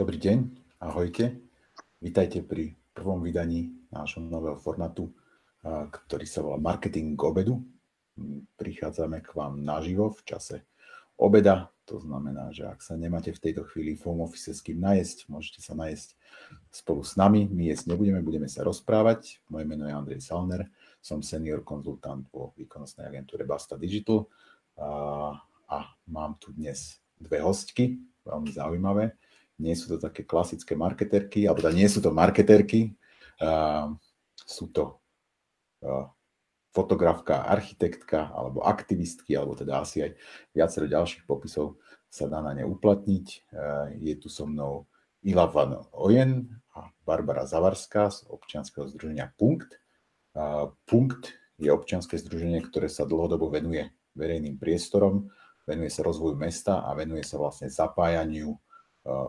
Dobrý deň, ahojte. Vítajte pri prvom vydaní nášho nového formátu, ktorý sa volá Marketing k obedu. Prichádzame k vám naživo v čase obeda, to znamená, že ak sa nemáte v tejto chvíli v home office s kým najesť, môžete sa najesť spolu s nami. My jesť nebudeme, budeme sa rozprávať. Moje meno je Andrej Salner, som senior konzultant vo výkonnostnej agentúre Basta Digital a, a mám tu dnes dve hostky, veľmi zaujímavé. Nie sú to také klasické marketerky, alebo teda nie sú to marketerky, uh, sú to uh, fotografka, architektka alebo aktivistky, alebo teda asi aj viacero ďalších popisov sa dá na ne uplatniť. E, je tu so mnou Ila Van Ojen a Barbara Zavarská z občianskeho združenia Punkt. E, Punkt je občianske združenie, ktoré sa dlhodobo venuje verejným priestorom, venuje sa rozvoju mesta a venuje sa vlastne zapájaniu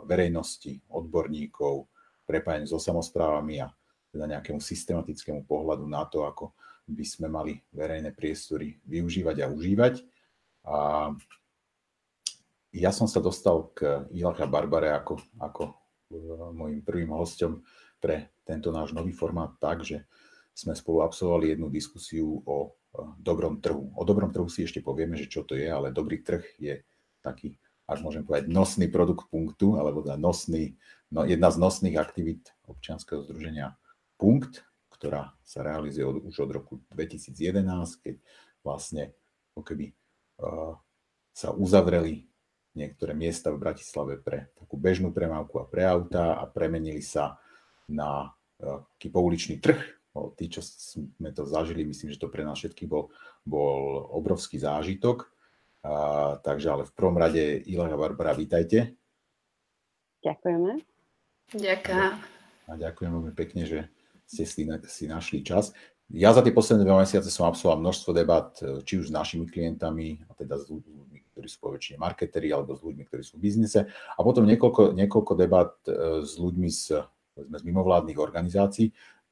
verejnosti, odborníkov, prepájaniu so samozprávami a teda nejakému systematickému pohľadu na to, ako by sme mali verejné priestory využívať a užívať. A ja som sa dostal k Ilacha Barbare ako, ako e, môjim prvým hostom pre tento náš nový formát tak, že sme spolu absolvovali jednu diskusiu o e, dobrom trhu. O dobrom trhu si ešte povieme, že čo to je, ale dobrý trh je taký, až môžem povedať, nosný produkt punktu, alebo teda nosný, no, jedna z nosných aktivít občianskeho združenia Punkt, ktorá sa realizuje od, už od roku 2011, keď vlastne ako keby uh, sa uzavreli niektoré miesta v Bratislave pre takú bežnú premávku a pre auta a premenili sa na uh, pouličný trh. Tí, čo sme to zažili, myslím, že to pre nás všetkých bol, bol obrovský zážitok. Uh, takže ale v prvom rade Ila a Barbara, vítajte. Ďakujeme. Ďakujem. A ďakujem veľmi pekne, že ste si, si našli čas. Ja za tie posledné dva mesiace som absolvoval množstvo debat, či už s našimi klientami, a teda s ľuďmi, ktorí sú poväčšine marketeri, alebo s ľuďmi, ktorí sú v biznise, a potom niekoľko, niekoľko debat e, s ľuďmi z, z mimovládnych organizácií,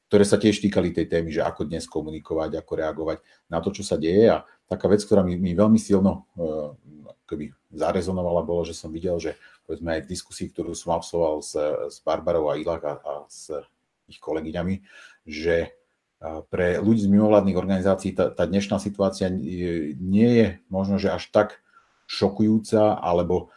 ktoré sa tiež týkali tej témy, že ako dnes komunikovať, ako reagovať na to, čo sa deje. A taká vec, ktorá mi, mi veľmi silno uh, keby zarezonovala, bolo, že som videl, že povedzme aj v diskusii, ktorú som absolvoval s, s Barbarou a Ilak a, a s ich kolegyňami, že pre ľudí z mimovládnych organizácií tá, tá dnešná situácia nie je možno, že až tak šokujúca, alebo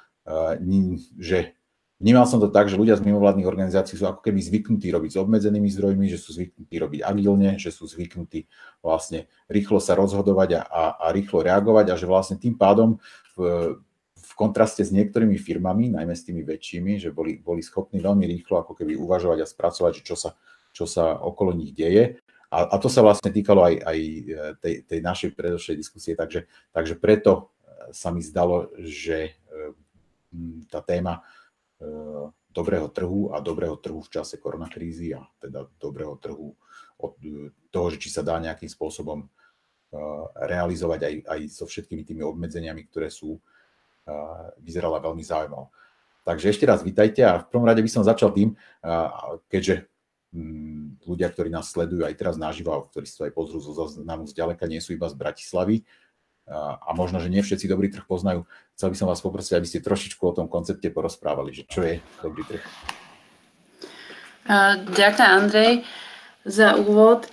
že vnímal som to tak, že ľudia z mimovládnych organizácií sú ako keby zvyknutí robiť s obmedzenými zdrojmi, že sú zvyknutí robiť agilne, že sú zvyknutí vlastne rýchlo sa rozhodovať a, a, a rýchlo reagovať a že vlastne tým pádom v, v kontraste s niektorými firmami, najmä s tými väčšími, že boli, boli schopní veľmi rýchlo ako keby uvažovať a spracovať, čo sa, čo sa okolo nich deje. A, a to sa vlastne týkalo aj, aj e, tej, tej našej predošlej diskusie, takže, takže preto e, sa mi zdalo, že e, tá téma dobrého trhu a dobrého trhu v čase koronakrízy a teda dobrého trhu od toho, že či sa dá nejakým spôsobom realizovať aj, aj so všetkými tými obmedzeniami, ktoré sú vyzerala veľmi zaujímavo. Takže ešte raz vítajte a v prvom rade by som začal tým, keďže mm, ľudia, ktorí nás sledujú aj teraz naživo, ktorí si to aj pozrú zo záznamu zďaleka, nie sú iba z Bratislavy a možno, že nie všetci dobrý trh poznajú. Chcel by som vás poprosiť, aby ste trošičku o tom koncepte porozprávali, že čo je dobrý trh. Ďakujem, Andrej, za úvod.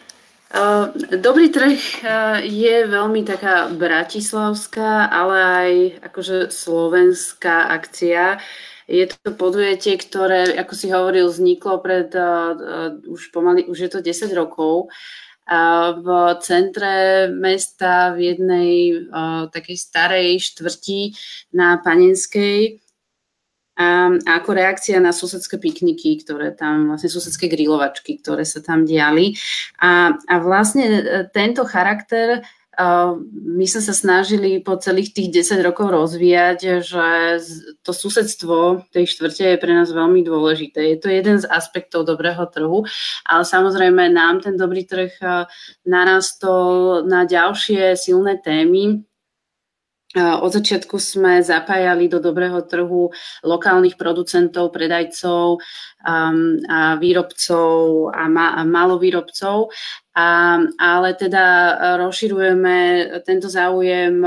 Dobrý trh je veľmi taká bratislavská, ale aj akože slovenská akcia. Je to podujatie, ktoré, ako si hovoril, vzniklo pred uh, už pomaly, už je to 10 rokov uh, v centre mesta v jednej takej starej štvrti na Panenskej a, ako reakcia na susedské pikniky, ktoré tam, vlastne susedské grilovačky, ktoré sa tam diali. A, a vlastne e, tento charakter my sme sa snažili po celých tých 10 rokov rozvíjať, že to susedstvo tej štvrte je pre nás veľmi dôležité. Je to jeden z aspektov dobrého trhu, ale samozrejme nám ten dobrý trh e, narastol na ďalšie silné témy, od začiatku sme zapájali do dobrého trhu lokálnych producentov, predajcov, um, a výrobcov a, ma, a malovýrobcov, a, ale teda rozširujeme tento záujem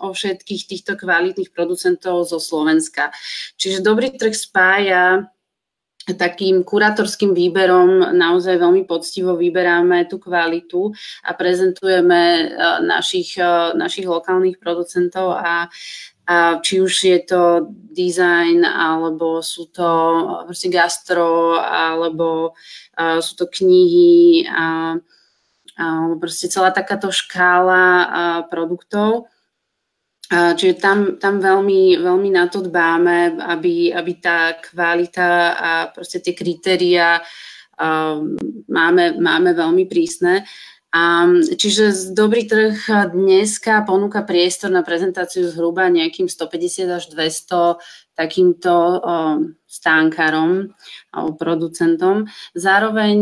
o všetkých týchto kvalitných producentov zo Slovenska. Čiže dobrý trh spája takým kurátorským výberom naozaj veľmi poctivo vyberáme tú kvalitu a prezentujeme našich, našich lokálnych producentov a, a či už je to design, alebo sú to proste gastro, alebo sú to knihy a, a proste celá takáto škála produktov Čiže tam, tam veľmi, veľmi na to dbáme, aby, aby tá kvalita a proste tie kritéria um, máme, máme veľmi prísne. A, čiže dobrý trh dneska ponúka priestor na prezentáciu zhruba nejakým 150 až 200 takýmto um, stánkarom alebo producentom. Zároveň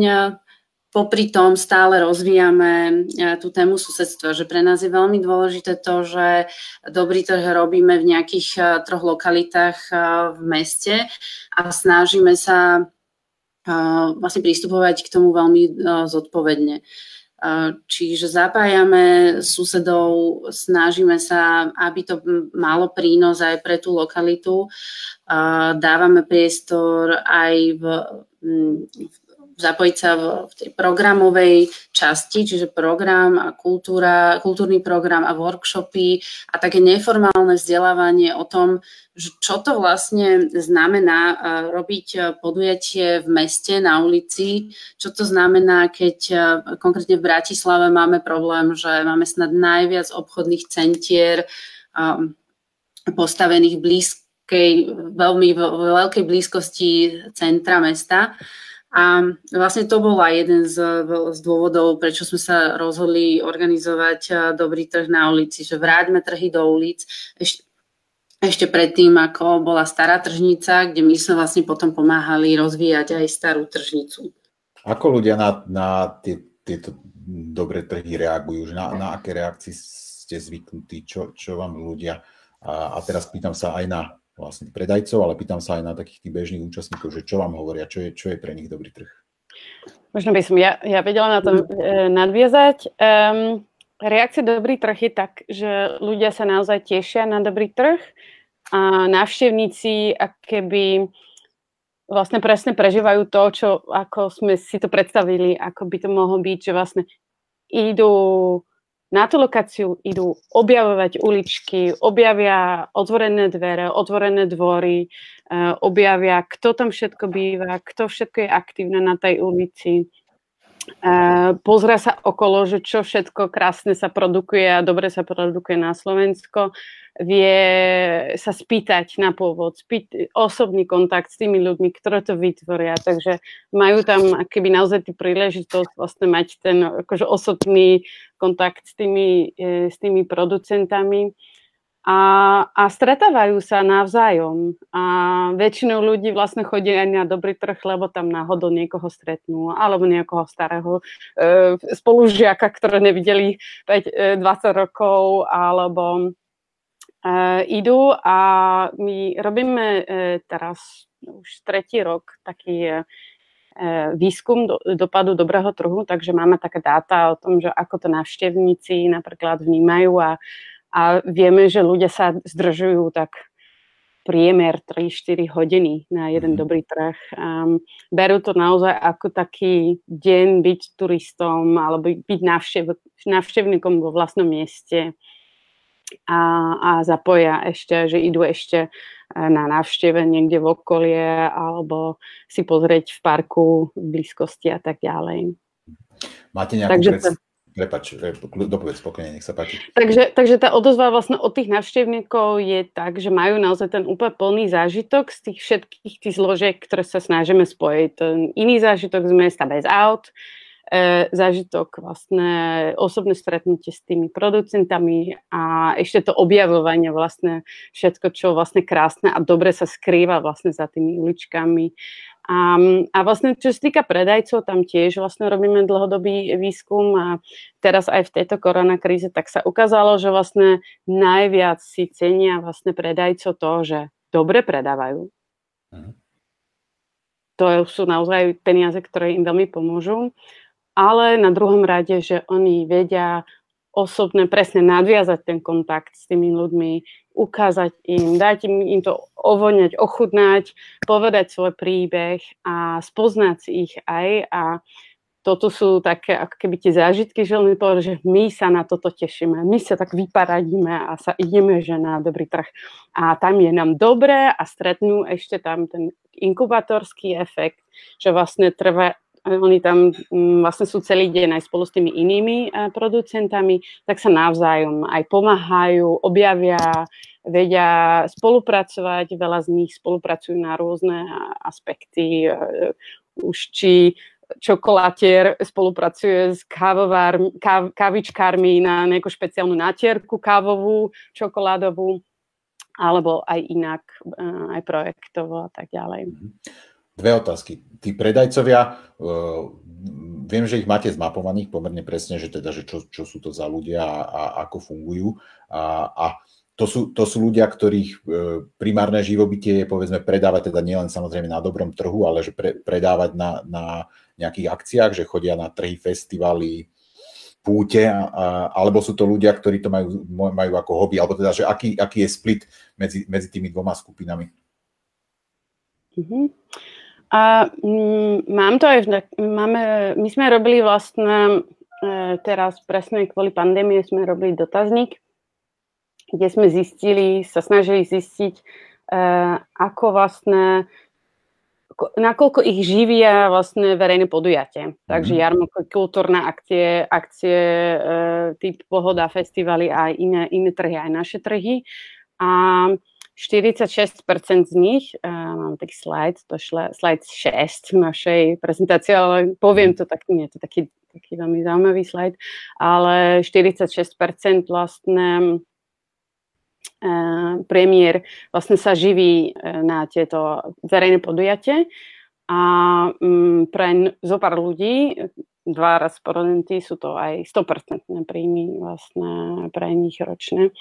popri tom stále rozvíjame e, tú tému susedstva, že pre nás je veľmi dôležité to, že dobrý trh robíme v nejakých e, troch lokalitách e, v meste a snažíme sa vlastne pristupovať k tomu veľmi zodpovedne. Čiže zapájame susedov, snažíme sa, aby to malo prínos aj pre tú lokalitu. Dávame priestor aj v, v zapojiť sa v, v tej programovej časti, čiže program a kultúra, kultúrny program a workshopy a také neformálne vzdelávanie o tom, čo to vlastne znamená robiť podujatie v meste, na ulici, čo to znamená, keď konkrétne v Bratislave máme problém, že máme snad najviac obchodných centier postavených blízkej, veľmi veľkej blízkosti centra mesta. A vlastne to bol aj jeden z, z dôvodov, prečo sme sa rozhodli organizovať dobrý trh na ulici, že vráťme trhy do ulic. Ešte, ešte predtým, ako bola stará tržnica, kde my sme vlastne potom pomáhali rozvíjať aj starú tržnicu. Ako ľudia na, na tie, tieto dobré trhy reagujú? Na, na aké reakcie ste zvyknutí? Čo, čo vám ľudia... A, a teraz pýtam sa aj na vlastne predajcov, ale pýtam sa aj na takých tých bežných účastníkov, že čo vám hovoria, čo je, čo je pre nich dobrý trh. Možno by som ja, ja vedela na tom e, nadviazať. Um, reakcia dobrý trh je tak, že ľudia sa naozaj tešia na dobrý trh a návštevníci keby vlastne presne prežívajú to, čo, ako sme si to predstavili, ako by to mohlo byť, že vlastne idú na tú lokáciu idú objavovať uličky, objavia otvorené dvere, otvorené dvory, eh, objavia, kto tam všetko býva, kto všetko je aktívne na tej ulici. Eh, pozria sa okolo, že čo všetko krásne sa produkuje a dobre sa produkuje na Slovensko vie sa spýtať na pôvod, spýt, osobný kontakt s tými ľuďmi, ktoré to vytvoria. Takže majú tam keby naozaj tú príležitosť vlastne mať ten akože osobný kontakt s tými, e, s tými producentami. A, a stretávajú sa navzájom. A väčšinou ľudí vlastne chodí aj na dobrý trh, lebo tam náhodou niekoho stretnú, alebo niekoho starého e, spolužiaka, ktoré nevideli 5, e, 20 rokov, alebo Uh, idú a my robíme uh, teraz už tretí rok taký uh, výskum do, dopadu dobrého trhu, takže máme také dáta o tom, že ako to návštevníci napríklad vnímajú a, a vieme, že ľudia sa zdržujú tak priemer 3-4 hodiny na jeden mm. dobrý trh. Um, berú to naozaj ako taký deň byť turistom alebo byť návštev, návštevníkom vo vlastnom mieste a, a zapoja ešte, že idú ešte e, na návšteve niekde v okolie alebo si pozrieť v parku v blízkosti a tak ďalej. Máte nejakú Takže pred... Prepač, e, dopovedz spokojne, nech sa páči. Takže, takže tá odozva vlastne od tých návštevníkov je tak, že majú naozaj ten úplne plný zážitok z tých všetkých tých zložiek, ktoré sa snažíme spojiť. Ten iný zážitok z mesta bez aut, e, zážitok, vlastne osobné stretnutie s tými producentami a ešte to objavovanie vlastne všetko, čo vlastne krásne a dobre sa skrýva vlastne za tými uličkami. A, a vlastne čo sa týka predajcov, tam tiež vlastne robíme dlhodobý výskum a teraz aj v tejto koronakríze tak sa ukázalo, že vlastne najviac si cenia vlastne predajcov to, že dobre predávajú. Mhm. To sú naozaj peniaze, ktoré im veľmi pomôžu ale na druhom rade, že oni vedia osobné, presne nadviazať ten kontakt s tými ľuďmi, ukázať im, dať im, im to ovoňať, ochutnať, povedať svoj príbeh a spoznať ich aj a toto sú také ako keby tie zážitky, že len povedal, že my sa na toto tešíme, my sa tak vyparadíme a sa ideme, že na dobrý trh. A tam je nám dobré a stretnú ešte tam ten inkubatorský efekt, že vlastne trvá, oni tam mm, vlastne sú celý deň aj spolu s tými inými e, producentami, tak sa navzájom aj pomáhajú, objavia, vedia spolupracovať, veľa z nich spolupracujú na rôzne aspekty, e, už či čokolátier spolupracuje s kávovár, káv, kávičkármi na nejakú špeciálnu natierku kávovú, čokoládovú, alebo aj inak, eh, aj projektovo a tak ďalej. Dve otázky. Tí predajcovia, uh, viem, že ich máte zmapovaných pomerne presne, že teda, že čo, čo sú to za ľudia a, a ako fungujú. A, a to sú, to sú ľudia, ktorých e, primárne živobytie je povedzme predávať teda nielen samozrejme na dobrom trhu, ale že pre, predávať na, na nejakých akciách, že chodia na trhy, festivaly, púte, a, a, alebo sú to ľudia, ktorí to majú, majú ako hobby, alebo teda, že aký, aký je split medzi, medzi tými dvoma skupinami? Uh-huh. A m, mám to aj, máme, my sme robili vlastne e, teraz presne kvôli pandémie sme robili dotazník kde sme zistili, sa snažili zistiť, uh, ako vlastne nakoľko ich živia vlastne verejné podujatie. Takže mhm. jarmo, kultúrne akcie, akcie e, typ Pohoda, festivaly a iné, iné trhy, aj naše trhy. A 46% z nich, e, mám taký slide, to je slide 6 našej prezentácie, ale poviem to tak, nie je to taký, taký veľmi zaujímavý slide, ale 46% vlastne premiér vlastne sa živí e, na tieto verejné podujatie a mm, pre zo pár ľudí, dva respondenty, sú to aj 100% príjmy vlastne pre nich ročné.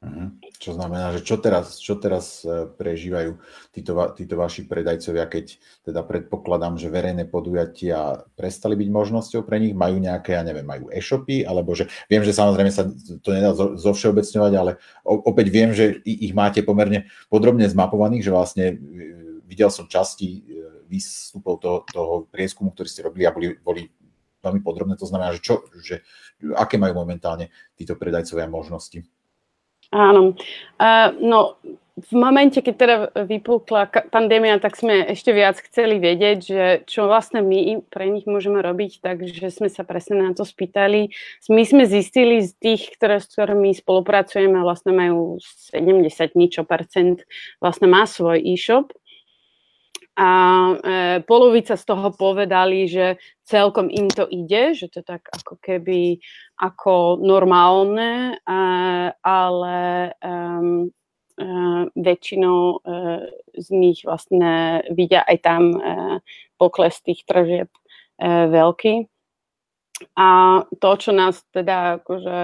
Mhm. Čo znamená, že čo teraz, čo teraz e, prežívajú títo, títo vaši predajcovia, keď teda predpokladám, že verejné podujatia prestali byť možnosťou pre nich, majú nejaké, ja neviem, majú e-shopy, alebo že viem, že samozrejme sa to nedá zo, zo všeobecňovať, ale opäť viem, že ich máte pomerne podrobne zmapovaných, že vlastne e, videl som časti e, výstupov toho, toho prieskumu, ktorý ste robili a boli, boli veľmi podrobné, to znamená, že, čo, že aké majú momentálne títo predajcovia možnosti. Áno. Uh, no, v momente, keď teda vypukla pandémia, tak sme ešte viac chceli vedieť, že čo vlastne my pre nich môžeme robiť, takže sme sa presne na to spýtali. My sme zistili z tých, ktoré, s ktorými spolupracujeme, vlastne majú 70 ničo percent, vlastne má svoj e-shop, a e, polovica z toho povedali, že celkom im to ide, že to tak ako keby ako normálne, e, ale e, väčšinou z nich vlastne vidia aj tam pokles tých tržieb veľký. A to, čo nás teda akože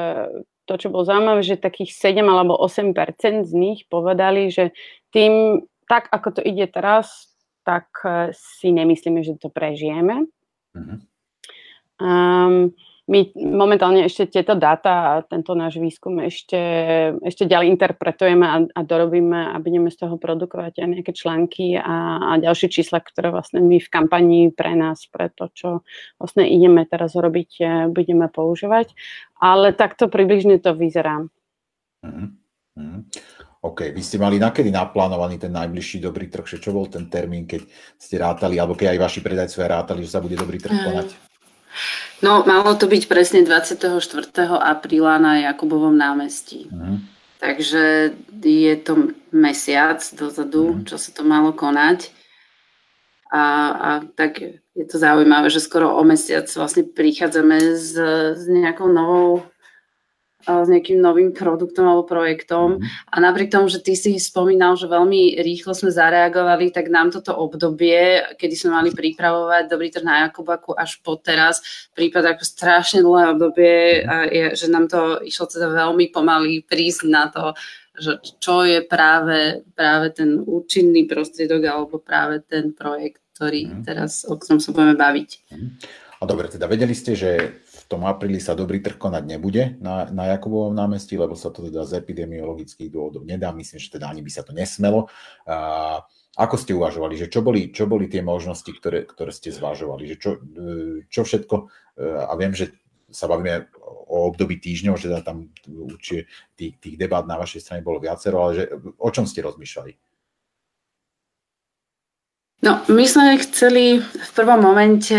to, čo bolo zaujímavé, že takých 7 alebo 8% z nich povedali, že tým, tak ako to ide teraz, tak eh, si nemyslíme, že to prežijeme. Uh-huh. Um, my momentálne ešte tieto dáta a tento náš výskum ešte, ešte ďalej interpretujeme a, a dorobíme a budeme z toho produkovať aj nejaké články a, a ďalšie čísla, ktoré vlastne my v kampanii pre nás, pre to, čo vlastne ideme teraz robiť, eh, budeme používať. Ale takto približne to vyzerá. Uh-huh. Uh-huh. OK, vy ste mali nakedy naplánovaný ten najbližší dobrý trh, čo bol ten termín, keď ste rátali, alebo keď aj vaši predajcovia rátali, že sa bude dobrý trh mm. konať? No, malo to byť presne 24. apríla na Jakubovom námestí. Mm. Takže je to mesiac dozadu, mm. čo sa to malo konať. A, a tak je to zaujímavé, že skoro o mesiac vlastne prichádzame s, s nejakou novou s nejakým novým produktom alebo projektom. Mm-hmm. A napriek tomu, že ty si spomínal, že veľmi rýchlo sme zareagovali, tak nám toto obdobie, kedy sme mali pripravovať dobrý trh na Jakubaku až po teraz, prípad ako strašne dlhé obdobie, a je, že nám to išlo teda veľmi pomaly prísť na to, že čo je práve, práve ten účinný prostriedok alebo práve ten projekt, ktorý mm-hmm. teraz, o ktorom sa budeme baviť. A dobre, teda vedeli ste, že tom apríli sa dobrý trh konať nebude na, na Jakubovom námestí, lebo sa to teda z epidemiologických dôvodov nedá. Myslím, že teda ani by sa to nesmelo. A, ako ste uvažovali, že čo boli, čo boli tie možnosti, ktoré, ktoré ste zvažovali, že čo, e, čo všetko, e, a viem, že sa bavíme o období týždňov, že teda tam určite tých, tých debát na vašej strane bolo viacero, ale že, o čom ste rozmýšľali? No, my sme chceli v prvom momente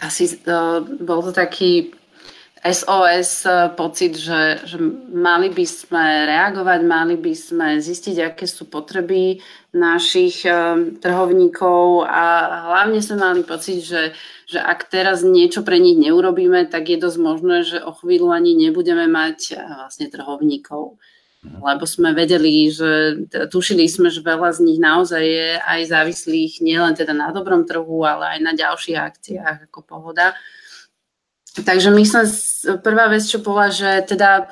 asi uh, bol to taký SOS e, pocit, že, že mali by sme reagovať, mali by sme zistiť, aké sú potreby našich uh, trhovníkov a hlavne sme mali pocit, že, že ak teraz niečo pre nich neurobíme, tak je dosť možné, že o chvíľu ani nebudeme mať vlastne trhovníkov. Mhm. lebo sme vedeli, že tušili sme, že veľa z nich naozaj je aj závislých nielen teda na dobrom trhu, ale aj na ďalších akciách ako pohoda. Takže my sme, prvá vec, čo bola, že teda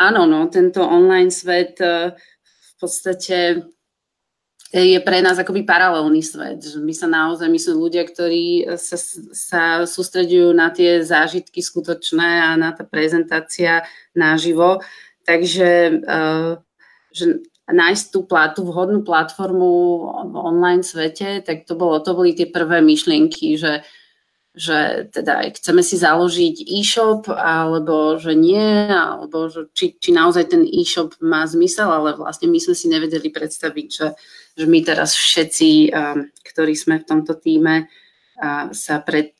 áno, no, tento online svet e, v podstate je pre nás akoby paralelný svet. Že my sa naozaj, my sme ľudia, ktorí sa, sa sústredujú na tie zážitky skutočné a na tá prezentácia naživo. Takže uh, že nájsť tú, tú vhodnú platformu v online svete, tak to, bolo, to boli tie prvé myšlienky, že, že teda chceme si založiť e-shop, alebo že nie, alebo že, či, či naozaj ten e-shop má zmysel, ale vlastne my sme si nevedeli predstaviť, že, že my teraz všetci, um, ktorí sme v tomto týme, uh, sa pred,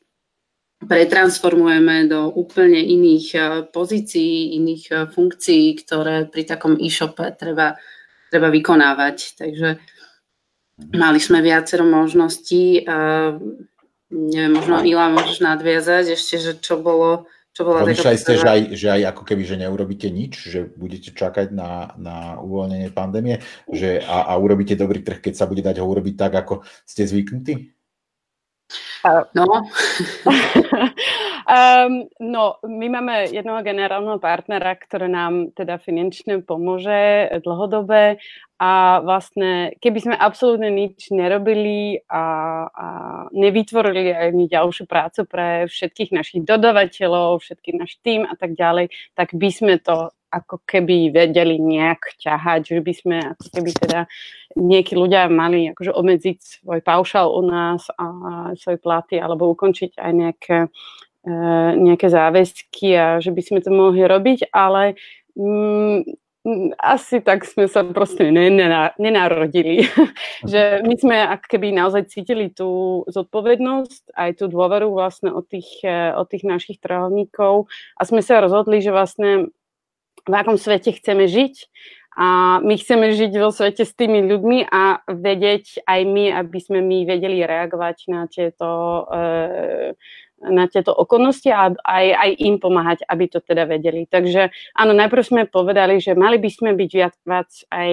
pretransformujeme do úplne iných eh, pozícií, iných eh, funkcií, ktoré pri takom e-shope treba, treba vykonávať. Takže mali sme viacero možností. A neviem, možno Ila môžeš nadviazať ešte, že čo bolo čo bola Pomýšľali ste, že aj, že aj ako keby, že neurobíte nič, že budete čakať na, na uvoľnenie pandémie že, a, a urobíte dobrý trh, keď sa bude dať ho urobiť tak, ako ste zvyknutí? No. um, no, my máme jednoho generálneho partnera, ktorý nám teda finančne pomôže dlhodobé a vlastne, keby sme absolútne nič nerobili a, a nevytvorili aj ďalšiu prácu pre všetkých našich dodavateľov, všetkých náš tým a tak ďalej, tak by sme to ako keby vedeli nejak ťahať, že by sme ako keby teda niekí ľudia mali akože obmedziť svoj paušal u nás a svoje platy alebo ukončiť aj nejaké, nejaké záväzky a že by sme to mohli robiť, ale mm, asi tak sme sa proste nenarodili. že my sme ako keby naozaj cítili tú zodpovednosť, aj tú dôveru vlastne od tých, e, od tých našich trhovníkov a sme sa rozhodli, že vlastne v akom svete chceme žiť a my chceme žiť vo svete s tými ľuďmi a vedieť aj my, aby sme my vedeli reagovať na tieto, eh, na tieto okolnosti a aj, aj im pomáhať, aby to teda vedeli. Takže áno, najprv sme povedali, že mali by sme byť viac, viac aj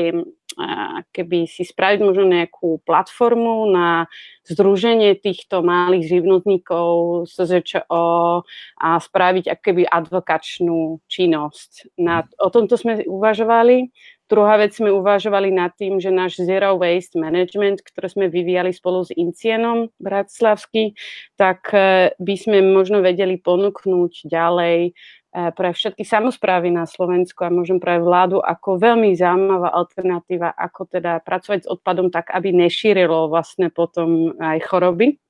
keby si spraviť možno nejakú platformu na združenie týchto malých živnotníkov SZČO a spraviť akoby advokačnú činnosť. Na, o tomto sme uvažovali. Druhá vec sme uvažovali nad tým, že náš Zero Waste Management, ktoré sme vyvíjali spolu s Incienom Bratislavský, tak e, by sme možno vedeli ponúknuť ďalej E, pre všetky samozprávy na Slovensku a môžem pre vládu ako veľmi zaujímavá alternatíva, ako teda pracovať s odpadom tak, aby nešírilo vlastne potom aj choroby.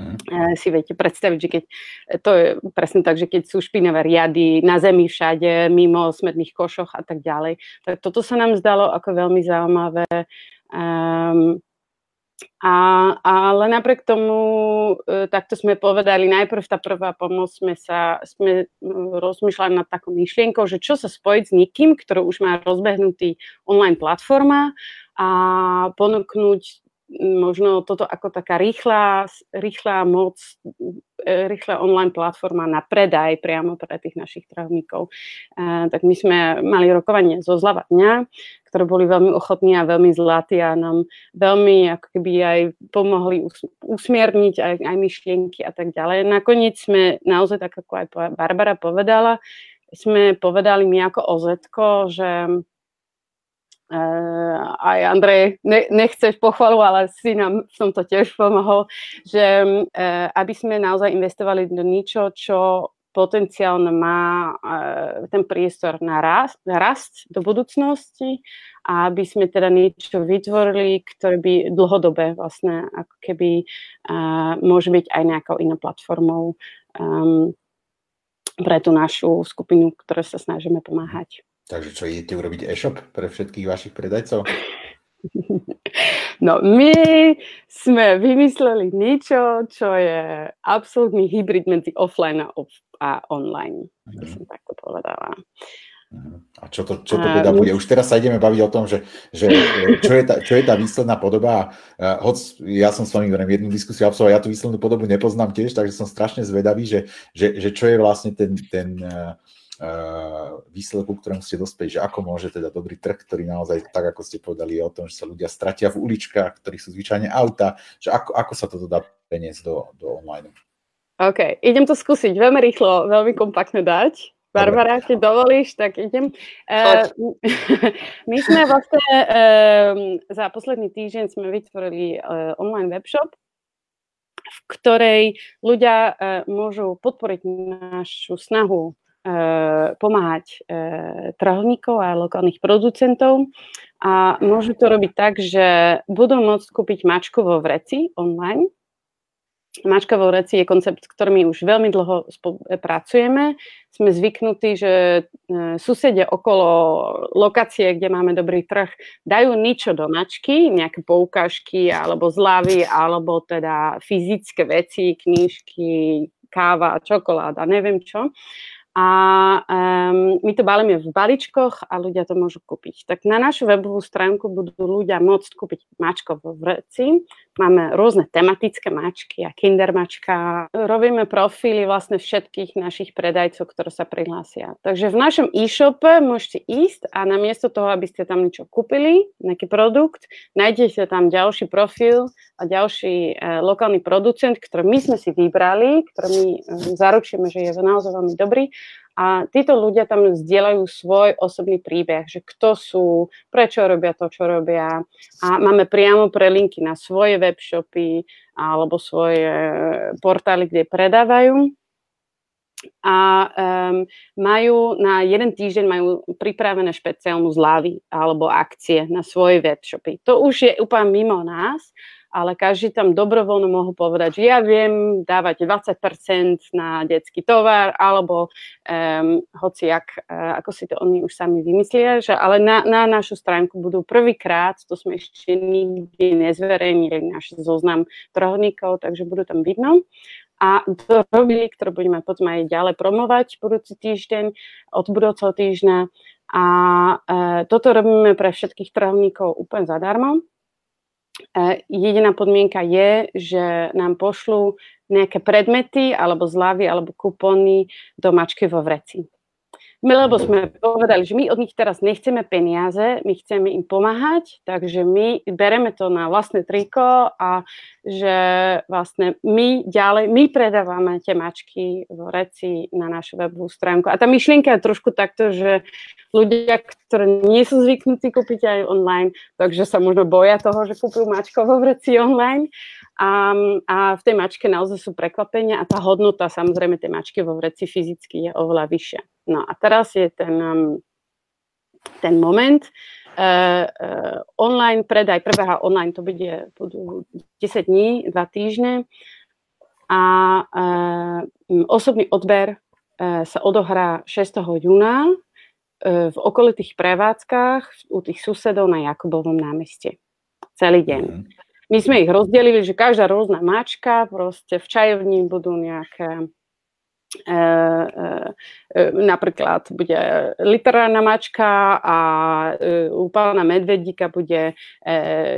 Mm. Si viete predstaviť, že keď to je presne tak, že keď sú špinavé riady na zemi všade, mimo smedných košoch a tak ďalej. Tak toto sa nám zdalo ako veľmi zaujímavé. Um, a, ale napriek tomu, e, takto sme povedali, najprv tá prvá pomoc sme sa sme rozmýšľali nad takou myšlienkou, že čo sa spojiť s nikým, ktorý už má rozbehnutý online platforma a ponúknuť možno toto ako taká rýchla, rýchla moc, e, rýchla online platforma na predaj priamo pre tých našich trávnikov. E, tak my sme mali rokovanie zo zľava dňa, ktoré boli veľmi ochotní a veľmi zlatí a nám veľmi ako keby aj pomohli usmierniť aj, aj myšlienky a tak ďalej. Nakoniec sme naozaj, tak ako aj Barbara povedala, sme povedali my ako OZ, že Uh, aj Andrej, ne, nechceš pochvalu, ale si nám som to tiež pomohol, že uh, aby sme naozaj investovali do niečo, čo potenciálne má ten priestor na rast, rast do budúcnosti a aby sme teda niečo vytvorili, ktoré by dlhodobé vlastne ako keby môže byť aj nejakou inou platformou um, pre tú našu skupinu, ktoré sa snažíme pomáhať. Takže čo, idete urobiť e-shop pre všetkých vašich predajcov? No my sme vymysleli niečo, čo je absolútny hybrid medzi offline a, off- a online, mm. by som takto povedala. Mhm. A čo to, čo to teda bude? Už teraz sa ideme baviť o tom, že, že čo, je tá, čo je tá výsledná podoba. Uh, hoc ja som s vami jednu diskusiu absolvoval, ja tú výslednú podobu nepoznám tiež, takže som strašne zvedavý, že, že, že čo je vlastne ten, ten uh, výsledku, ktorému ste dospeli, že ako môže teda dobrý trh, ktorý naozaj, tak ako ste povedali, je o tom, že sa ľudia stratia v uličkách, ktorých sú zvyčajne auta, že ako, ako sa toto dá preniesť do, do online. OK, idem to skúsiť veľmi rýchlo, veľmi kompaktne dať. Barbara, keď dovolíš, tak idem. Uh, my sme vlastne uh, za posledný týždeň sme vytvorili uh, online webshop, v ktorej ľudia uh, môžu podporiť našu snahu Eh, pomáhať eh, trhovníkov a lokálnych producentov a môžu to robiť tak, že budú môcť kúpiť mačku vo vreci online. Mačka vo vreci je koncept, s ktorými už veľmi dlho pracujeme. Sme zvyknutí, že eh, susedia okolo lokácie, kde máme dobrý trh, dajú niečo do mačky, nejaké poukážky alebo zľavy, alebo teda fyzické veci, knížky, káva, čokoláda, neviem čo a um, my to balíme v balíčkoch a ľudia to môžu kúpiť. Tak na našu webovú stránku budú ľudia môcť kúpiť mačko vo vreci. Máme rôzne tematické mačky a kinder mačka. Robíme profily vlastne všetkých našich predajcov, ktoré sa prihlásia. Takže v našom e-shope môžete ísť a namiesto toho, aby ste tam niečo kúpili, nejaký produkt, nájdete tam ďalší profil a ďalší e, lokálny producent, ktorý my sme si vybrali, ktorý my e, zaručíme, že je naozaj veľmi dobrý a títo ľudia tam zdieľajú svoj osobný príbeh, že kto sú, prečo robia to, čo robia. A máme priamo prelinky na svoje webshopy alebo svoje portály, kde predávajú. A um, majú na jeden týždeň majú pripravené špeciálnu zľavy alebo akcie na svoje webshopy. To už je úplne mimo nás, ale každý tam dobrovoľno mohol povedať, že ja viem dávať 20% na detský tovar, alebo um, hociak, uh, ako si to oni už sami vymyslia, že ale na, na našu stránku budú prvýkrát, to sme ešte nikdy nezverejnili, náš zoznam trhovníkov, takže budú tam vidno. A to robili, ktoré budeme potom aj ďalej promovať budúci týždeň, od budúceho týždňa. A e, toto robíme pre všetkých trhovníkov úplne zadarmo. E, jediná podmienka je, že nám pošlú nejaké predmety alebo zľavy alebo kupóny do mačky vo vreci. Lebo sme povedali, že my od nich teraz nechceme peniaze, my chceme im pomáhať, takže my bereme to na vlastné triko a že vlastne my ďalej, my predávame tie mačky v reci na našu webovú stránku. A tá myšlienka je trošku takto, že ľudia, ktorí nie sú zvyknutí kúpiť aj online, takže sa možno boja toho, že kúpujú mačko vo vreci online, a, a v tej mačke naozaj sú prekvapenia a tá hodnota samozrejme tej mačky vo vreci fyzicky je oveľa vyššia. No a teraz je ten, um, ten moment, Uh, uh, online predaj prebieha online, to bude, budú 10 dní, 2 týždne a uh, osobný odber sa odohrá 6. júna v okolitých prevádzkach u tých susedov na Jakubovom námeste. Celý deň. Mm. My sme ich rozdelili, že každá rôzna mačka, proste v čajovni budú nejaké E, e, e, napríklad bude literárna mačka a u Medvedíka bude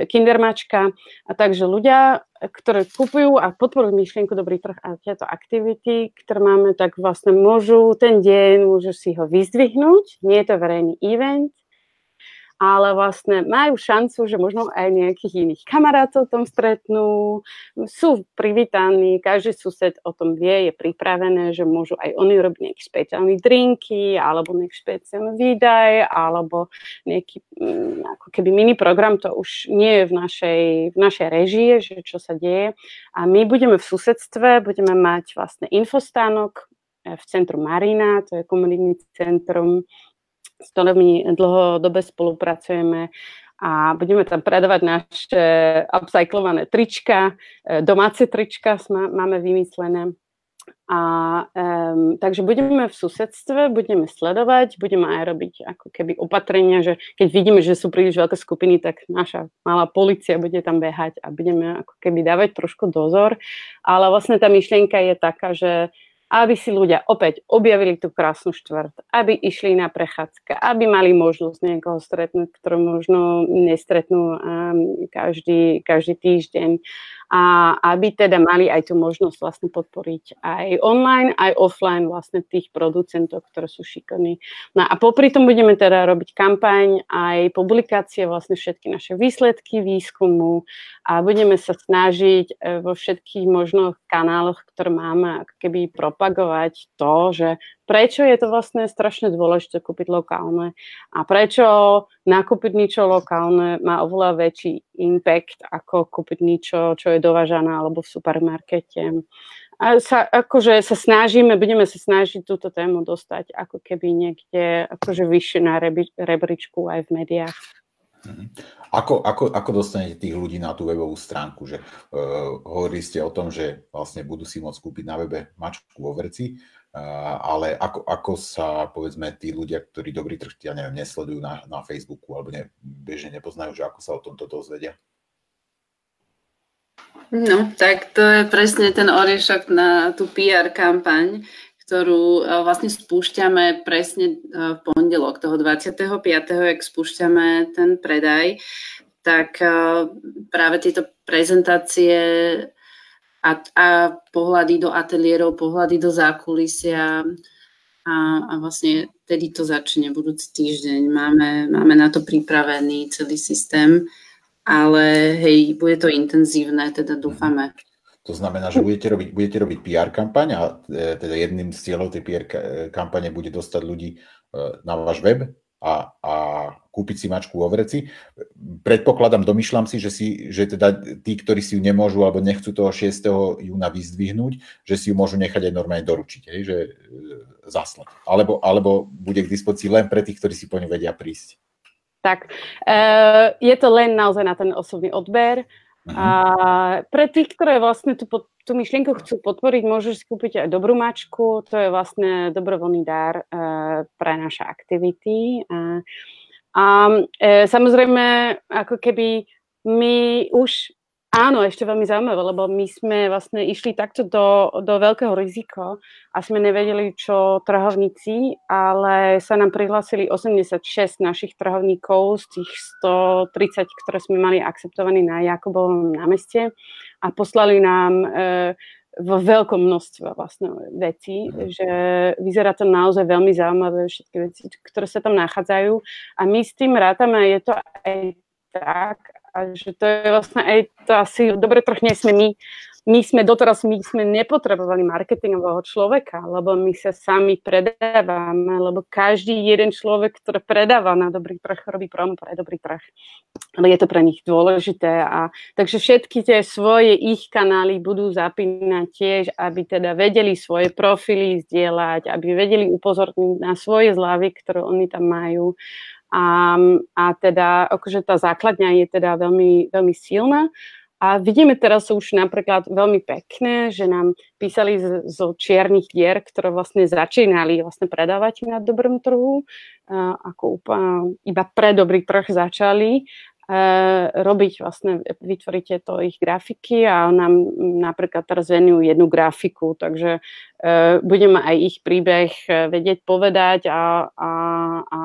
kindermačka. A takže ľudia, ktorí kupujú a podporujú myšlienku Dobrý trh a tieto aktivity, ktoré máme, tak vlastne môžu ten deň, môžu si ho vyzdvihnúť. Nie je to verejný event, ale vlastne majú šancu, že možno aj nejakých iných kamarátov tom stretnú, sú privítaní, každý sused o tom vie, je pripravené, že môžu aj oni robiť nejaké špeciálne drinky, alebo nejaký špeciálny výdaj, alebo nejaký mm, ako keby mini program, to už nie je v našej, v našej režii, že čo sa deje. A my budeme v susedstve, budeme mať vlastne infostánok, v centru Marina, to je komunitný centrum, s ktorými dlhodobé spolupracujeme a budeme tam predávať naše upcyklované trička, domáce trička máme vymyslené a um, takže budeme v susedstve, budeme sledovať, budeme aj robiť ako keby opatrenia, že keď vidíme, že sú príliš veľké skupiny, tak naša malá policia bude tam behať a budeme ako keby dávať trošku dozor. Ale vlastne tá myšlienka je taká, že aby si ľudia opäť objavili tú krásnu štvrt, aby išli na prechádzka, aby mali možnosť niekoho stretnúť, ktorú možno nestretnú každý, každý týždeň a aby teda mali aj tú možnosť vlastne podporiť aj online, aj offline vlastne tých producentov, ktoré sú šikovní. No a popri tom budeme teda robiť kampaň, aj publikácie, vlastne všetky naše výsledky výskumu a budeme sa snažiť e, vo všetkých možných kanáloch, ktoré máme, ako keby propagovať to, že prečo je to vlastne strašne dôležité kúpiť lokálne a prečo nakúpiť niečo lokálne má oveľa väčší impact ako kúpiť niečo, čo je dovážané alebo v supermarkete. A sa, akože sa snažíme, budeme sa snažiť túto tému dostať ako keby niekde akože vyššie na rebríčku aj v médiách. Mhm. Ako, ako, ako dostanete tých ľudí na tú webovú stránku? Že, uh, hovorili ste o tom, že vlastne budú si môcť kúpiť na webe mačku vo verci ale ako, ako sa, povedzme, tí ľudia, ktorí dobrý trh, ja neviem, nesledujú na, na Facebooku alebo ne, bežne nepoznajú, že ako sa o tomto dozvedia? No, tak to je presne ten oriešok na tú PR kampaň, ktorú e, vlastne spúšťame presne e, v pondelok, toho 25. ak spúšťame ten predaj, tak e, práve tieto prezentácie a, a pohľady do ateliérov, pohľady do zákulisia a, a vlastne tedy to začne budúci týždeň. Máme, máme na to pripravený celý systém, ale hej, bude to intenzívne, teda dúfame. To znamená, že budete robiť, budete robiť PR kampaň a e, teda jedným z cieľov tej PR kampane bude dostať ľudí e, na váš web a, a kúpiť si mačku vo vreci. Predpokladám, domýšľam si, že, si, že teda tí, ktorí si ju nemôžu alebo nechcú toho 6. júna vyzdvihnúť, že si ju môžu nechať aj normálne doručiť, hej, že e, zaslať. Alebo, alebo bude k dispozícii len pre tých, ktorí si po ňu vedia prísť. Tak, e, je to len naozaj na ten osobný odber. Uh-huh. A pre tých, ktoré vlastne tú, tú myšlienku chcú podporiť, môžeš si kúpiť aj dobrú mačku, to je vlastne dobrovoľný dar uh, pre naše aktivity. Uh, a uh, samozrejme, ako keby my už Áno, ešte veľmi zaujímavé, lebo my sme vlastne išli takto do, do veľkého rizika a sme nevedeli, čo trhovníci, ale sa nám prihlásili 86 našich trhovníkov z tých 130, ktoré sme mali akceptovaní na Jakobovom námeste a poslali nám e, vo veľkom množstve vlastne veci, mm. že vyzerá to naozaj veľmi zaujímavé, všetky veci, ktoré sa tam nachádzajú a my s tým rátame, je to aj tak, že to je vlastne aj to asi dobre troch nie sme my. My sme doteraz, my sme nepotrebovali marketingového človeka, lebo my sa sami predávame, lebo každý jeden človek, ktorý predáva na dobrý trh, robí promo pre dobrý trh. Lebo je to pre nich dôležité. A, takže všetky tie svoje ich kanály budú zapínať tiež, aby teda vedeli svoje profily zdieľať, aby vedeli upozorniť na svoje zľavy, ktoré oni tam majú a, a teda akože tá základňa je teda veľmi, veľmi silná. A vidíme teraz už napríklad veľmi pekné, že nám písali zo, zo čiernych dier, ktoré vlastne začínali vlastne predávať na dobrom trhu, uh, ako úplne iba pre dobrý trh začali uh, robiť vlastne, vytvoríte to ich grafiky a nám napríklad teraz venujú jednu grafiku, takže uh, budeme aj ich príbeh vedieť povedať a, a, a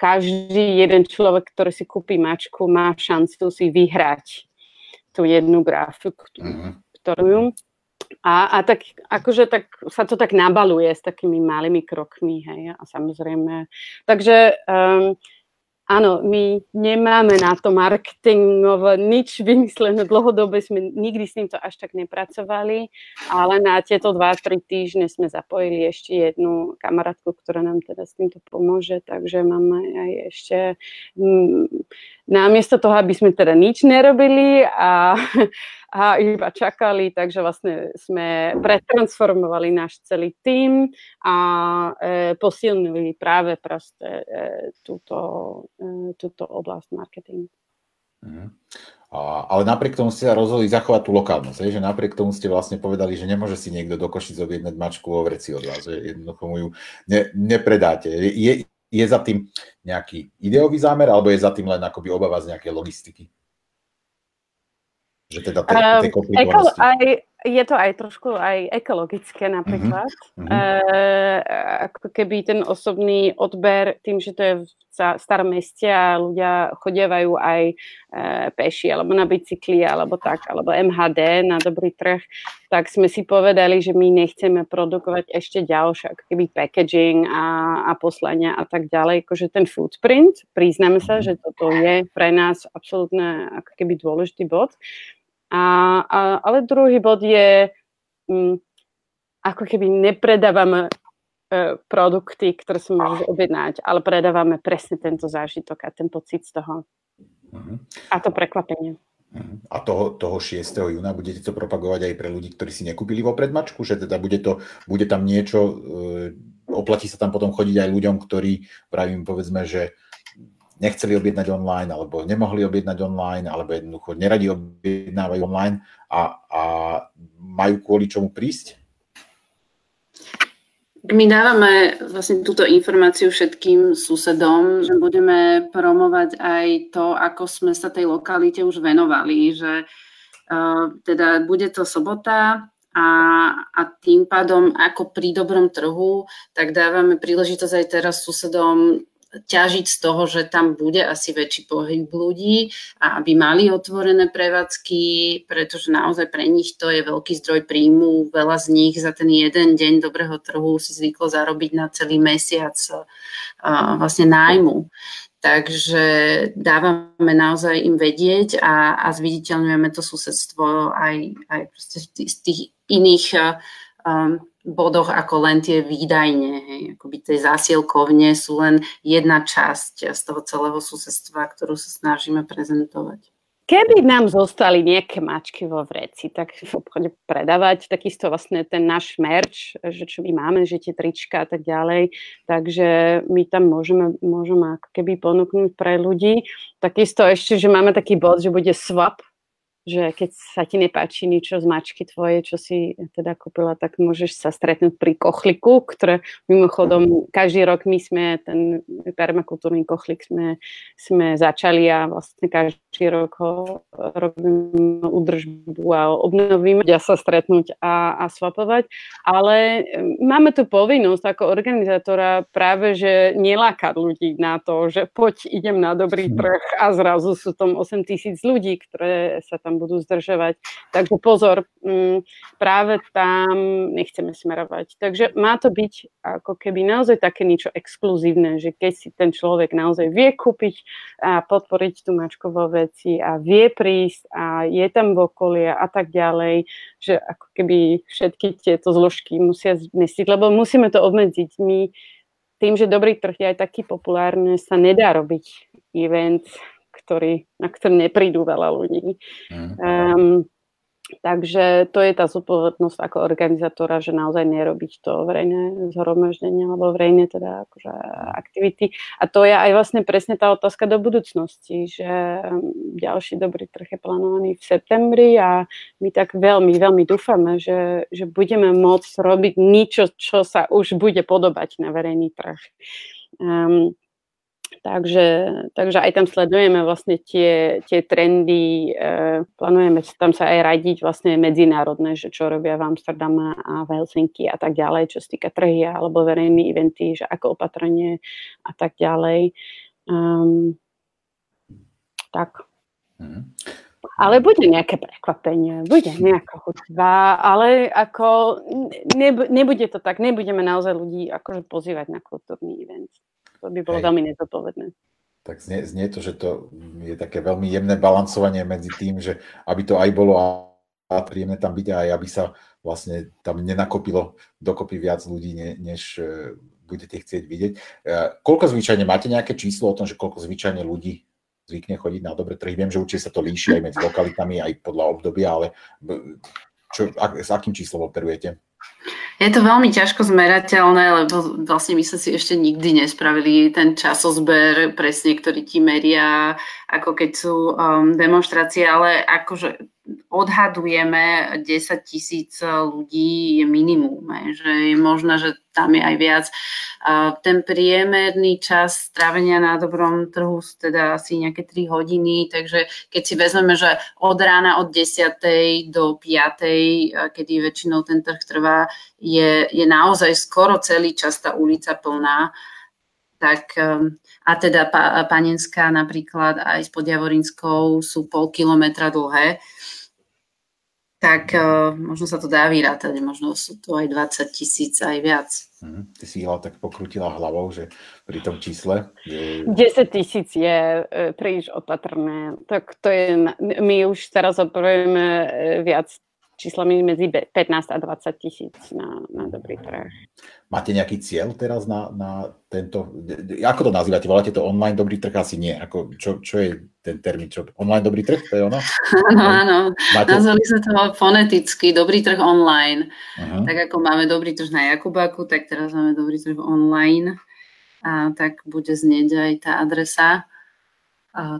každý jeden človek, ktorý si kúpi mačku, má šancu si vyhrať tú jednu grafiku, uh-huh. ktorú a, a tak akože tak sa to tak nabaluje s takými malými krokmi, hej, a samozrejme. Takže um, áno, my nemáme na to marketingové nič vymyslené. Dlhodobé, sme nikdy s týmto až tak nepracovali, ale na tieto 2-3 týždne sme zapojili ešte jednu kamarátku, ktorá nám teda s týmto pomôže, takže máme aj ešte mm, namiesto toho, aby sme teda nič nerobili a, a iba čakali, takže vlastne sme pretransformovali náš celý tím a e, posilnili práve proste e, túto, e, túto oblasť marketingu. Mm. A, ale napriek tomu ste sa rozhodli zachovať tú lokálnosť, že napriek tomu ste vlastne povedali, že nemôže si niekto do Košic objednať mačku vo vreci od vás, že jednoducho mu ju ne, nepredáte. Je, je za tým nejaký ideový zámer, alebo je za tým len akoby obava z nejakej logistiky? Že teda tej, tej komplikovanosти. Um, aj, je to aj trošku aj ekologické napríklad. Mm-hmm. E, ako keby ten osobný odber, tým, že to je v starom meste a ľudia chodievajú aj e, peši, alebo na bicykli, alebo tak, alebo MHD na dobrý trh, tak sme si povedali, že my nechceme produkovať ešte ďalšie, ako keby packaging a, a poslania a tak ďalej, akože ten footprint, priznáme sa, mhm. že toto je pre nás absolútne ako keby dôležitý bod. A, a, ale druhý bod je, um, ako keby nepredávame uh, produkty, ktoré si môžeš objednať, ale predávame presne tento zážitok a ten pocit z toho. Uh-huh. A to prekvapenie. Uh-huh. A toho, toho 6. júna budete to propagovať aj pre ľudí, ktorí si nekúpili vopred mačku, že teda bude, to, bude tam niečo, uh, oplatí sa tam potom chodiť aj ľuďom, ktorí, pravím, povedzme, že nechceli objednať online, alebo nemohli objednať online, alebo jednoducho neradi objednávajú online a, a majú kvôli čomu prísť? My dávame vlastne túto informáciu všetkým susedom, že budeme promovať aj to, ako sme sa tej lokalite už venovali, že uh, teda bude to sobota a, a tým pádom ako pri dobrom trhu, tak dávame príležitosť aj teraz susedom ťažiť z toho, že tam bude asi väčší pohyb ľudí a aby mali otvorené prevádzky, pretože naozaj pre nich to je veľký zdroj príjmu. Veľa z nich za ten jeden deň dobrého trhu si zvyklo zarobiť na celý mesiac vlastne nájmu. Takže dávame naozaj im vedieť a, a zviditeľňujeme to susedstvo aj, aj z tých iných um, bodoch ako len tie výdajne. Hej. Akoby tie zásielkovne sú len jedna časť z toho celého susedstva, ktorú sa snažíme prezentovať. Keby nám zostali nejaké mačky vo vreci, tak v obchode predávať takisto vlastne ten náš merch, že čo my máme, že tie trička a tak ďalej, takže my tam môžeme, môžeme ako keby ponúknuť pre ľudí. Takisto ešte, že máme taký bod, že bude swap že keď sa ti nepáči niečo z mačky tvoje, čo si teda kúpila, tak môžeš sa stretnúť pri kochliku, ktoré mimochodom každý rok my sme ten permakultúrny kochlik sme, sme začali a vlastne každý rok ho robím údržbu a obnovím, ja sa stretnúť a, a swapovať, ale máme tu povinnosť ako organizátora práve, že nelákať ľudí na to, že poď idem na dobrý trh a zrazu sú tam 8 tisíc ľudí, ktoré sa tam budú zdržovať. Takže pozor, mm, práve tam nechceme smerovať. Takže má to byť ako keby naozaj také niečo exkluzívne, že keď si ten človek naozaj vie kúpiť a podporiť tú mačkovú veci a vie prísť a je tam v okolie a tak ďalej, že ako keby všetky tieto zložky musia zmestiť, lebo musíme to obmedziť. My tým, že dobrý trh je aj taký populárny, sa nedá robiť event ktorý, na ktorý neprídu veľa ľudí. Mm. Um, takže to je tá zodpovednosť ako organizátora, že naozaj nerobiť to verejné zhromaždenie alebo verejné teda akože aktivity. A to je aj vlastne presne tá otázka do budúcnosti, že ehm, ďalší dobrý trh je plánovaný v septembri a my tak veľmi, veľmi dúfame, že, že budeme môcť robiť niečo, čo sa už bude podobať na verejný trh. Um, Takže, takže aj tam sledujeme vlastne tie, tie trendy, e, plánujeme tam sa aj radiť vlastne medzinárodné, že čo robia v Amsterdame a v Helsinki a tak ďalej, čo sa týka trhy alebo verejné eventy, že ako opatrenie a tak ďalej. Um, tak. Mm. Ale bude nejaké prekvapenie, bude nejaká hudba, ale ako nebude to tak, nebudeme naozaj ľudí akože pozývať na kultúrny event. To by bolo Hej. veľmi nezodpovedné. Tak znie, znie to, že to je také veľmi jemné balancovanie medzi tým, že aby to aj bolo a príjemné tam byť aj aby sa vlastne tam nenakopilo dokopy viac ľudí, ne, než e, budete chcieť vidieť. E, koľko zvyčajne, máte nejaké číslo o tom, že koľko zvyčajne ľudí zvykne chodiť na dobré trhy? Viem, že určite sa to líši aj medzi lokalitami, aj podľa obdobia, ale čo, ak, s akým číslom operujete? Je to veľmi ťažko zmerateľné, lebo vlastne my sme si ešte nikdy nespravili ten časozber presne, ktorý ti meria, ako keď sú um, demonstrácie, ale akože odhadujeme 10 tisíc ľudí je minimum, že je možné, že tam je aj viac. Ten priemerný čas strávenia na dobrom trhu sú teda asi nejaké 3 hodiny, takže keď si vezmeme, že od rána od 10. do 5. kedy väčšinou ten trh trvá, je, je naozaj skoro celý čas tá ulica plná, tak um, a teda Panenská napríklad aj s Podjavorinskou sú pol kilometra dlhé, tak uh, možno sa to dá vyrátať, možno sú to aj 20 tisíc, aj viac. Hmm, ty si ho tak pokrutila hlavou, že pri tom čísle... Je... 10 tisíc je e, príliš opatrné. Tak to je, my už teraz operujeme e, viac číslami medzi 15 a 20 tisíc na, na dobrý trh. Máte nejaký cieľ teraz na, na tento, ako to nazývate? Voláte to online dobrý trh? Asi nie. Ako, čo, čo je ten termín? Čo, online dobrý trh? To je ono? Áno, áno. Máte... Nazvali sa to foneticky, dobrý trh online. Uh-huh. Tak ako máme dobrý trh na Jakubaku, tak teraz máme dobrý trh online. A tak bude znieť aj tá adresa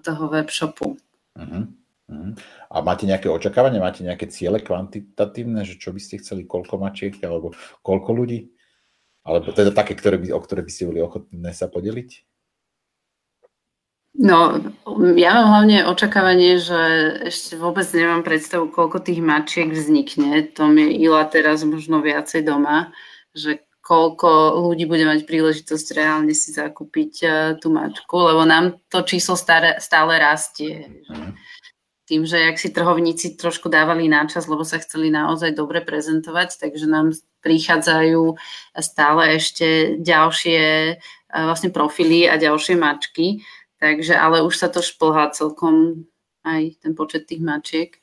toho webshopu. Uh-huh. Uh-huh. A máte nejaké očakávanie, máte nejaké ciele kvantitatívne, že čo by ste chceli, koľko mačiek, alebo koľko ľudí? Alebo teda také, ktoré by, o ktoré by ste boli ochotné sa podeliť? No, ja mám hlavne očakávanie, že ešte vôbec nemám predstavu, koľko tých mačiek vznikne. To mi Ila teraz možno viacej doma, že koľko ľudí bude mať príležitosť reálne si zakúpiť uh, tú mačku, lebo nám to číslo stále, stále rastie. Mm tým, že jak si trhovníci trošku dávali náčas, lebo sa chceli naozaj dobre prezentovať, takže nám prichádzajú stále ešte ďalšie e, vlastne profily a ďalšie mačky, takže ale už sa to šplhá celkom aj ten počet tých mačiek.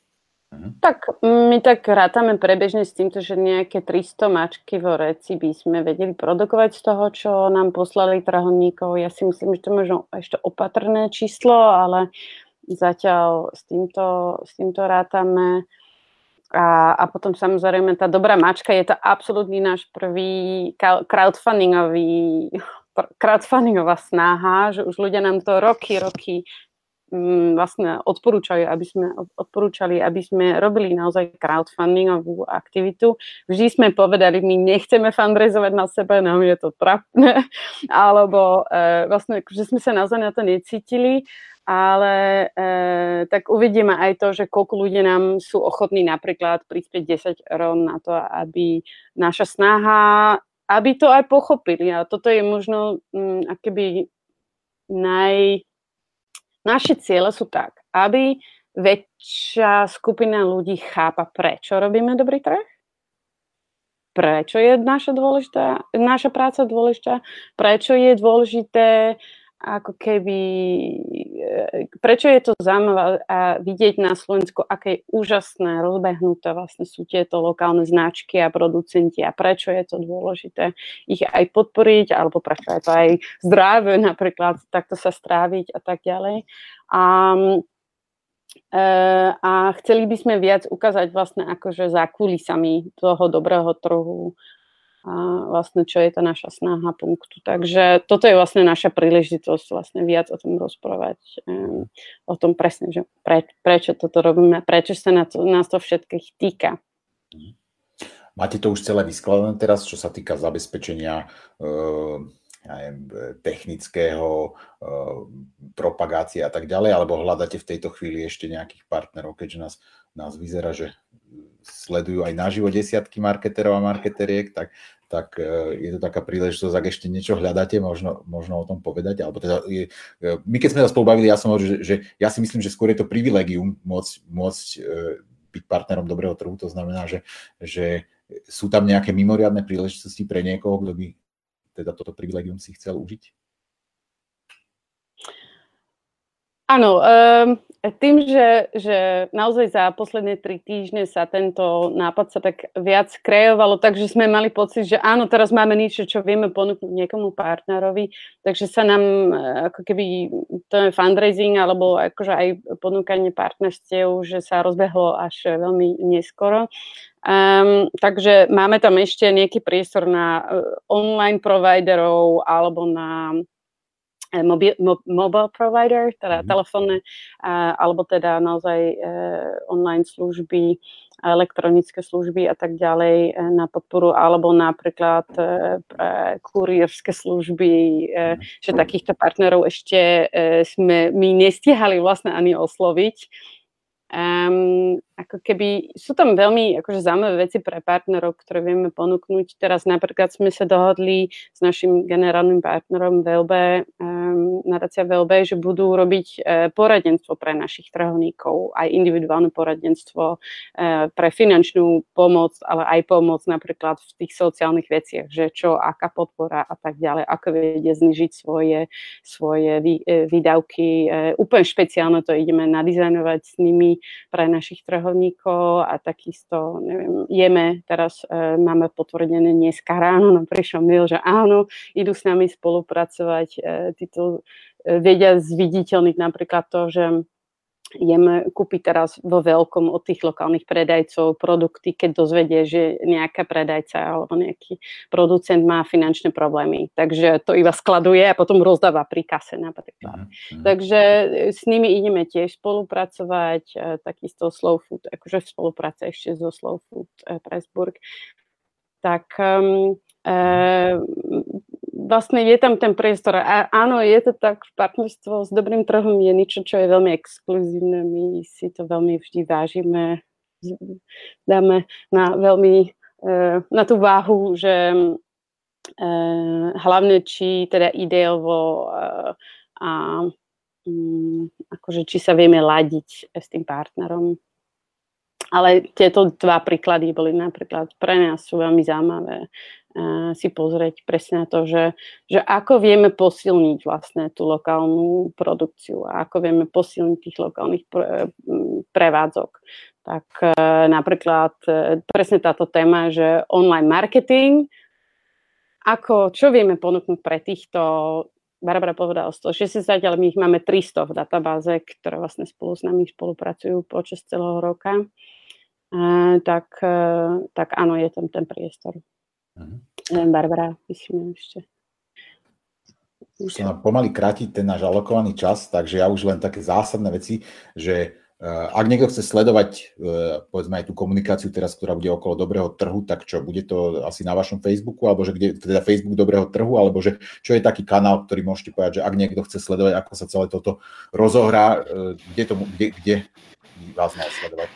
Mhm. Tak my tak rátame prebežne s týmto, že nejaké 300 mačky vo reci by sme vedeli produkovať z toho, čo nám poslali trhovníkov. Ja si myslím, že to možno ešte opatrné číslo, ale Zatiaľ s týmto, s týmto rátame. A, a potom samozrejme tá dobrá mačka je to absolútny náš prvý crowdfundingový, crowdfundingová snaha, že už ľudia nám to roky, roky mm, vlastne odporúčajú, aby sme, odporúčali, aby sme robili naozaj crowdfundingovú aktivitu. Vždy sme povedali, my nechceme fundraizovať na sebe, nám je to trapné, alebo e, vlastne, že sme sa naozaj na to necítili ale e, tak uvidíme aj to, že koľko ľudí nám sú ochotní napríklad prispieť 10 eur na to, aby naša snaha, aby to aj pochopili. A toto je možno m, mm, akéby naj... Naše ciele sú tak, aby väčšia skupina ľudí chápa, prečo robíme dobrý trh, prečo je naša, dôležitá, naša práca dôležitá, prečo je dôležité ako keby, e, prečo je to zaujímavé a vidieť na Slovensku, aké úžasné, rozbehnuté vlastne sú tieto lokálne značky a producenti a prečo je to dôležité ich aj podporiť, alebo prečo je to aj zdravé napríklad takto sa stráviť a tak ďalej. A, e, a chceli by sme viac ukázať vlastne akože za kulisami toho dobrého trhu, vlastne čo je tá naša snaha punktu. Takže toto je vlastne naša príležitosť vlastne viac o tom rozprávať, o tom presne, že pre, prečo toto robíme, prečo sa na to, nás to všetkých týka. Máte to už celé vyskladané teraz, čo sa týka zabezpečenia ja neviem, technického, uh, propagácie a tak ďalej, alebo hľadáte v tejto chvíli ešte nejakých partnerov, keďže nás, nás vyzerá, že sledujú aj naživo desiatky marketerov a marketeriek, tak, tak e, je to taká príležitosť, ak ešte niečo hľadáte, možno, možno o tom povedať. Alebo teda je, e, my keď sme sa spolu bavili, ja som hovoril, že, že ja si myslím, že skôr je to privilegium môcť, môcť e, byť partnerom dobrého trhu. To znamená, že, že sú tam nejaké mimoriadne príležitosti pre niekoho, kto by teda toto privilegium si chcel užiť? Áno, um, tým, že, že naozaj za posledné tri týždne sa tento nápad sa tak viac kreovalo, takže sme mali pocit, že áno, teraz máme niečo, čo vieme ponúknuť niekomu partnerovi, takže sa nám eh, ako keby to je fundraising alebo akože aj ponúkanie partnerstiev, že sa rozbehlo až veľmi neskoro. Um, takže máme tam ešte nejaký priestor na uh, online providerov alebo na mobil, mo, mobile provider, teda mm-hmm. telefónne, alebo teda naozaj uh, online služby, elektronické služby a tak ďalej uh, na podporu, alebo napríklad kurierské služby, uh, že takýchto partnerov ešte sme my nestihali vlastne ani osloviť. Um, ako keby sú tam veľmi akože zaujímavé veci pre partnerov, ktoré vieme ponúknuť. Teraz napríklad sme sa dohodli s našim generálnym partnerom VLB, um, nadácia VLB, že budú robiť uh, poradenstvo pre našich trhovníkov, aj individuálne poradenstvo uh, pre finančnú pomoc, ale aj pomoc napríklad v tých sociálnych veciach, že čo, aká podpora a tak ďalej, ako vedia znižiť svoje, svoje vý, uh, výdavky. Uh, úplne špeciálne to ideme nadizajnovať s nimi pre našich trhovníkov a takisto, neviem, jeme, teraz e, máme potvrdené dneska ráno, nám prišiel mail, že áno, idú s nami spolupracovať, e, títo e, vedia zviditeľniť napríklad to, že ideme kúpiť teraz vo veľkom od tých lokálnych predajcov produkty, keď dozvedie, že nejaká predajca alebo nejaký producent má finančné problémy. Takže to iba skladuje a potom rozdáva pri kase napríklad. Mm-hmm. Takže e, s nimi ideme tiež spolupracovať, e, takisto Slow Food, akože v spolupráce ešte so Slow Food e, Pressburg. Tak um, vlastne je tam ten priestor. A áno, je to tak, partnerstvo s dobrým trhom je niečo, čo je veľmi exkluzívne. My si to veľmi vždy vážime. Dáme na veľmi e, na tú váhu, že e, hlavne či teda ideovo e, a mm, akože či sa vieme ladiť s tým partnerom. Ale tieto dva príklady boli napríklad pre nás sú veľmi zaujímavé si pozrieť presne na to, že, že ako vieme posilniť vlastne tú lokálnu produkciu a ako vieme posilniť tých lokálnych pre, prevádzok. Tak e, napríklad e, presne táto téma, že online marketing, ako, čo vieme ponúknuť pre týchto Barbara povedala 160, ale my ich máme 300 v databáze, ktoré vlastne spolu s nami spolupracujú počas celého roka. E, tak, tak áno, je tam ten priestor. Uh-huh. Barbara, myslím ešte. Už sa nám pomaly kráti ten náš alokovaný čas, takže ja už len také zásadné veci, že uh, ak niekto chce sledovať uh, povedzme aj tú komunikáciu teraz, ktorá bude okolo dobrého trhu, tak čo, bude to asi na vašom Facebooku, alebo že kde, teda Facebook dobrého trhu, alebo že čo je taký kanál, ktorý môžete povedať, že ak niekto chce sledovať, ako sa celé toto rozohrá, uh, kde, to, kde, kde vás má sledovať?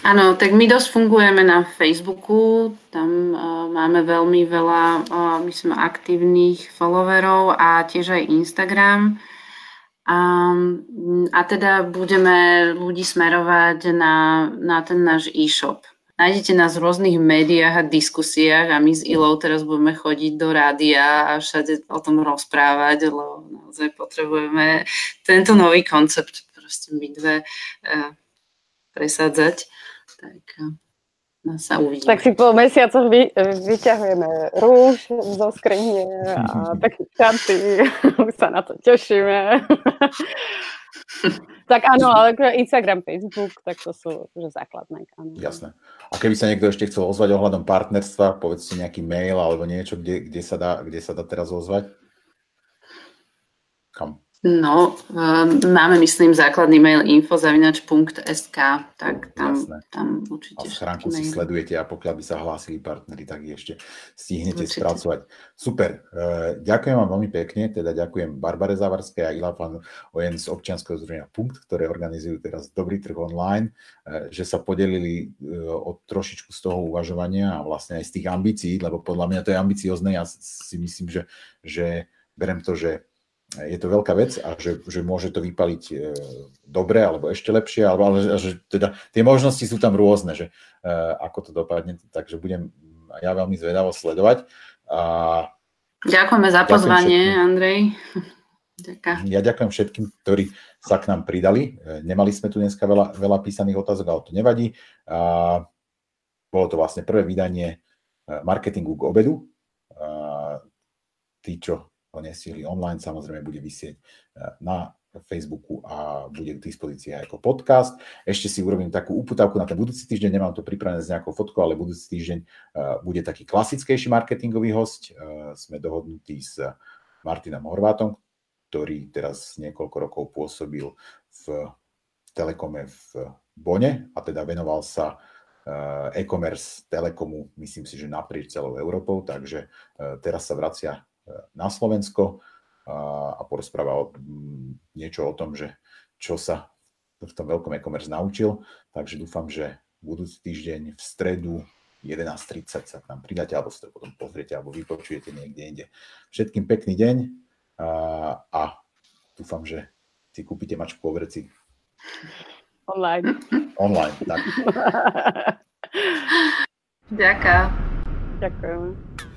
Áno, tak my dosť fungujeme na Facebooku, tam uh, máme veľmi veľa, uh, my sme aktívnych followerov a tiež aj Instagram. Um, a teda budeme ľudí smerovať na, na ten náš e-shop. Nájdete nás v rôznych médiách a diskusiách a my s Ilou teraz budeme chodiť do rádia a všade o tom rozprávať, lebo naozaj potrebujeme tento nový koncept proste my dve uh, presádzať tak no, sa uvidíme. Tak si po mesiacoch vy, vyťahujeme rúž zo skrine a také čanty, už sa na to tešíme. tak áno, ale Instagram, Facebook, tak to sú že základné. Áno. Jasné. A keby sa niekto ešte chcel ozvať ohľadom partnerstva, povedzte nejaký mail alebo niečo, kde, kde, sa, dá, kde sa dá teraz ozvať? Kam? No, um, máme, myslím, základný mail info.sk, tak tam, tam určite... A v schránku si sledujete a pokiaľ by sa hlásili partnery, tak ešte stihnete určite. spracovať. Super, uh, ďakujem vám veľmi pekne, teda ďakujem Barbare Zavarskej a Ilafan Ojen z občianského združenia Punkt, ktoré organizujú teraz Dobrý trh online, uh, že sa podelili o trošičku z toho uvažovania a vlastne aj z tých ambícií, lebo podľa mňa to je ambiciozne, ja si myslím, že, že berem to, že je to veľká vec a že, že môže to vypaliť e, dobre alebo ešte lepšie, alebo ale, že teda tie možnosti sú tam rôzne, že e, ako to dopadne, takže budem ja veľmi zvedavo sledovať. A Ďakujeme za pozvanie, ďakujem Andrej. Ďakujem. Ja ďakujem všetkým, ktorí sa k nám pridali. E, nemali sme tu dneska veľa, veľa písaných otázok, ale to nevadí. A bolo to vlastne prvé vydanie marketingu k obedu. A tí, čo ho nestihli online, samozrejme bude vysieť na Facebooku a bude k dispozícii aj ako podcast. Ešte si urobím takú uputavku na ten budúci týždeň, nemám to pripravené s nejakou fotkou, ale budúci týždeň bude taký klasickejší marketingový host. Sme dohodnutí s Martinom Horvátom, ktorý teraz niekoľko rokov pôsobil v Telekome v Bone a teda venoval sa eh, e-commerce Telekomu, myslím si, že naprieč celou Európou, takže eh, teraz sa vracia eh, na Slovensko a porozpráva o, mm, niečo o tom, že čo sa v tom veľkom e-commerce naučil. Takže dúfam, že budúci týždeň v stredu 11.30 sa tam pridáte, alebo si to potom pozriete, alebo vypočujete niekde inde. Všetkým pekný deň a, a dúfam, že si kúpite mačku o vreci Online. Online, tak. Ďakujem. Ďakujem.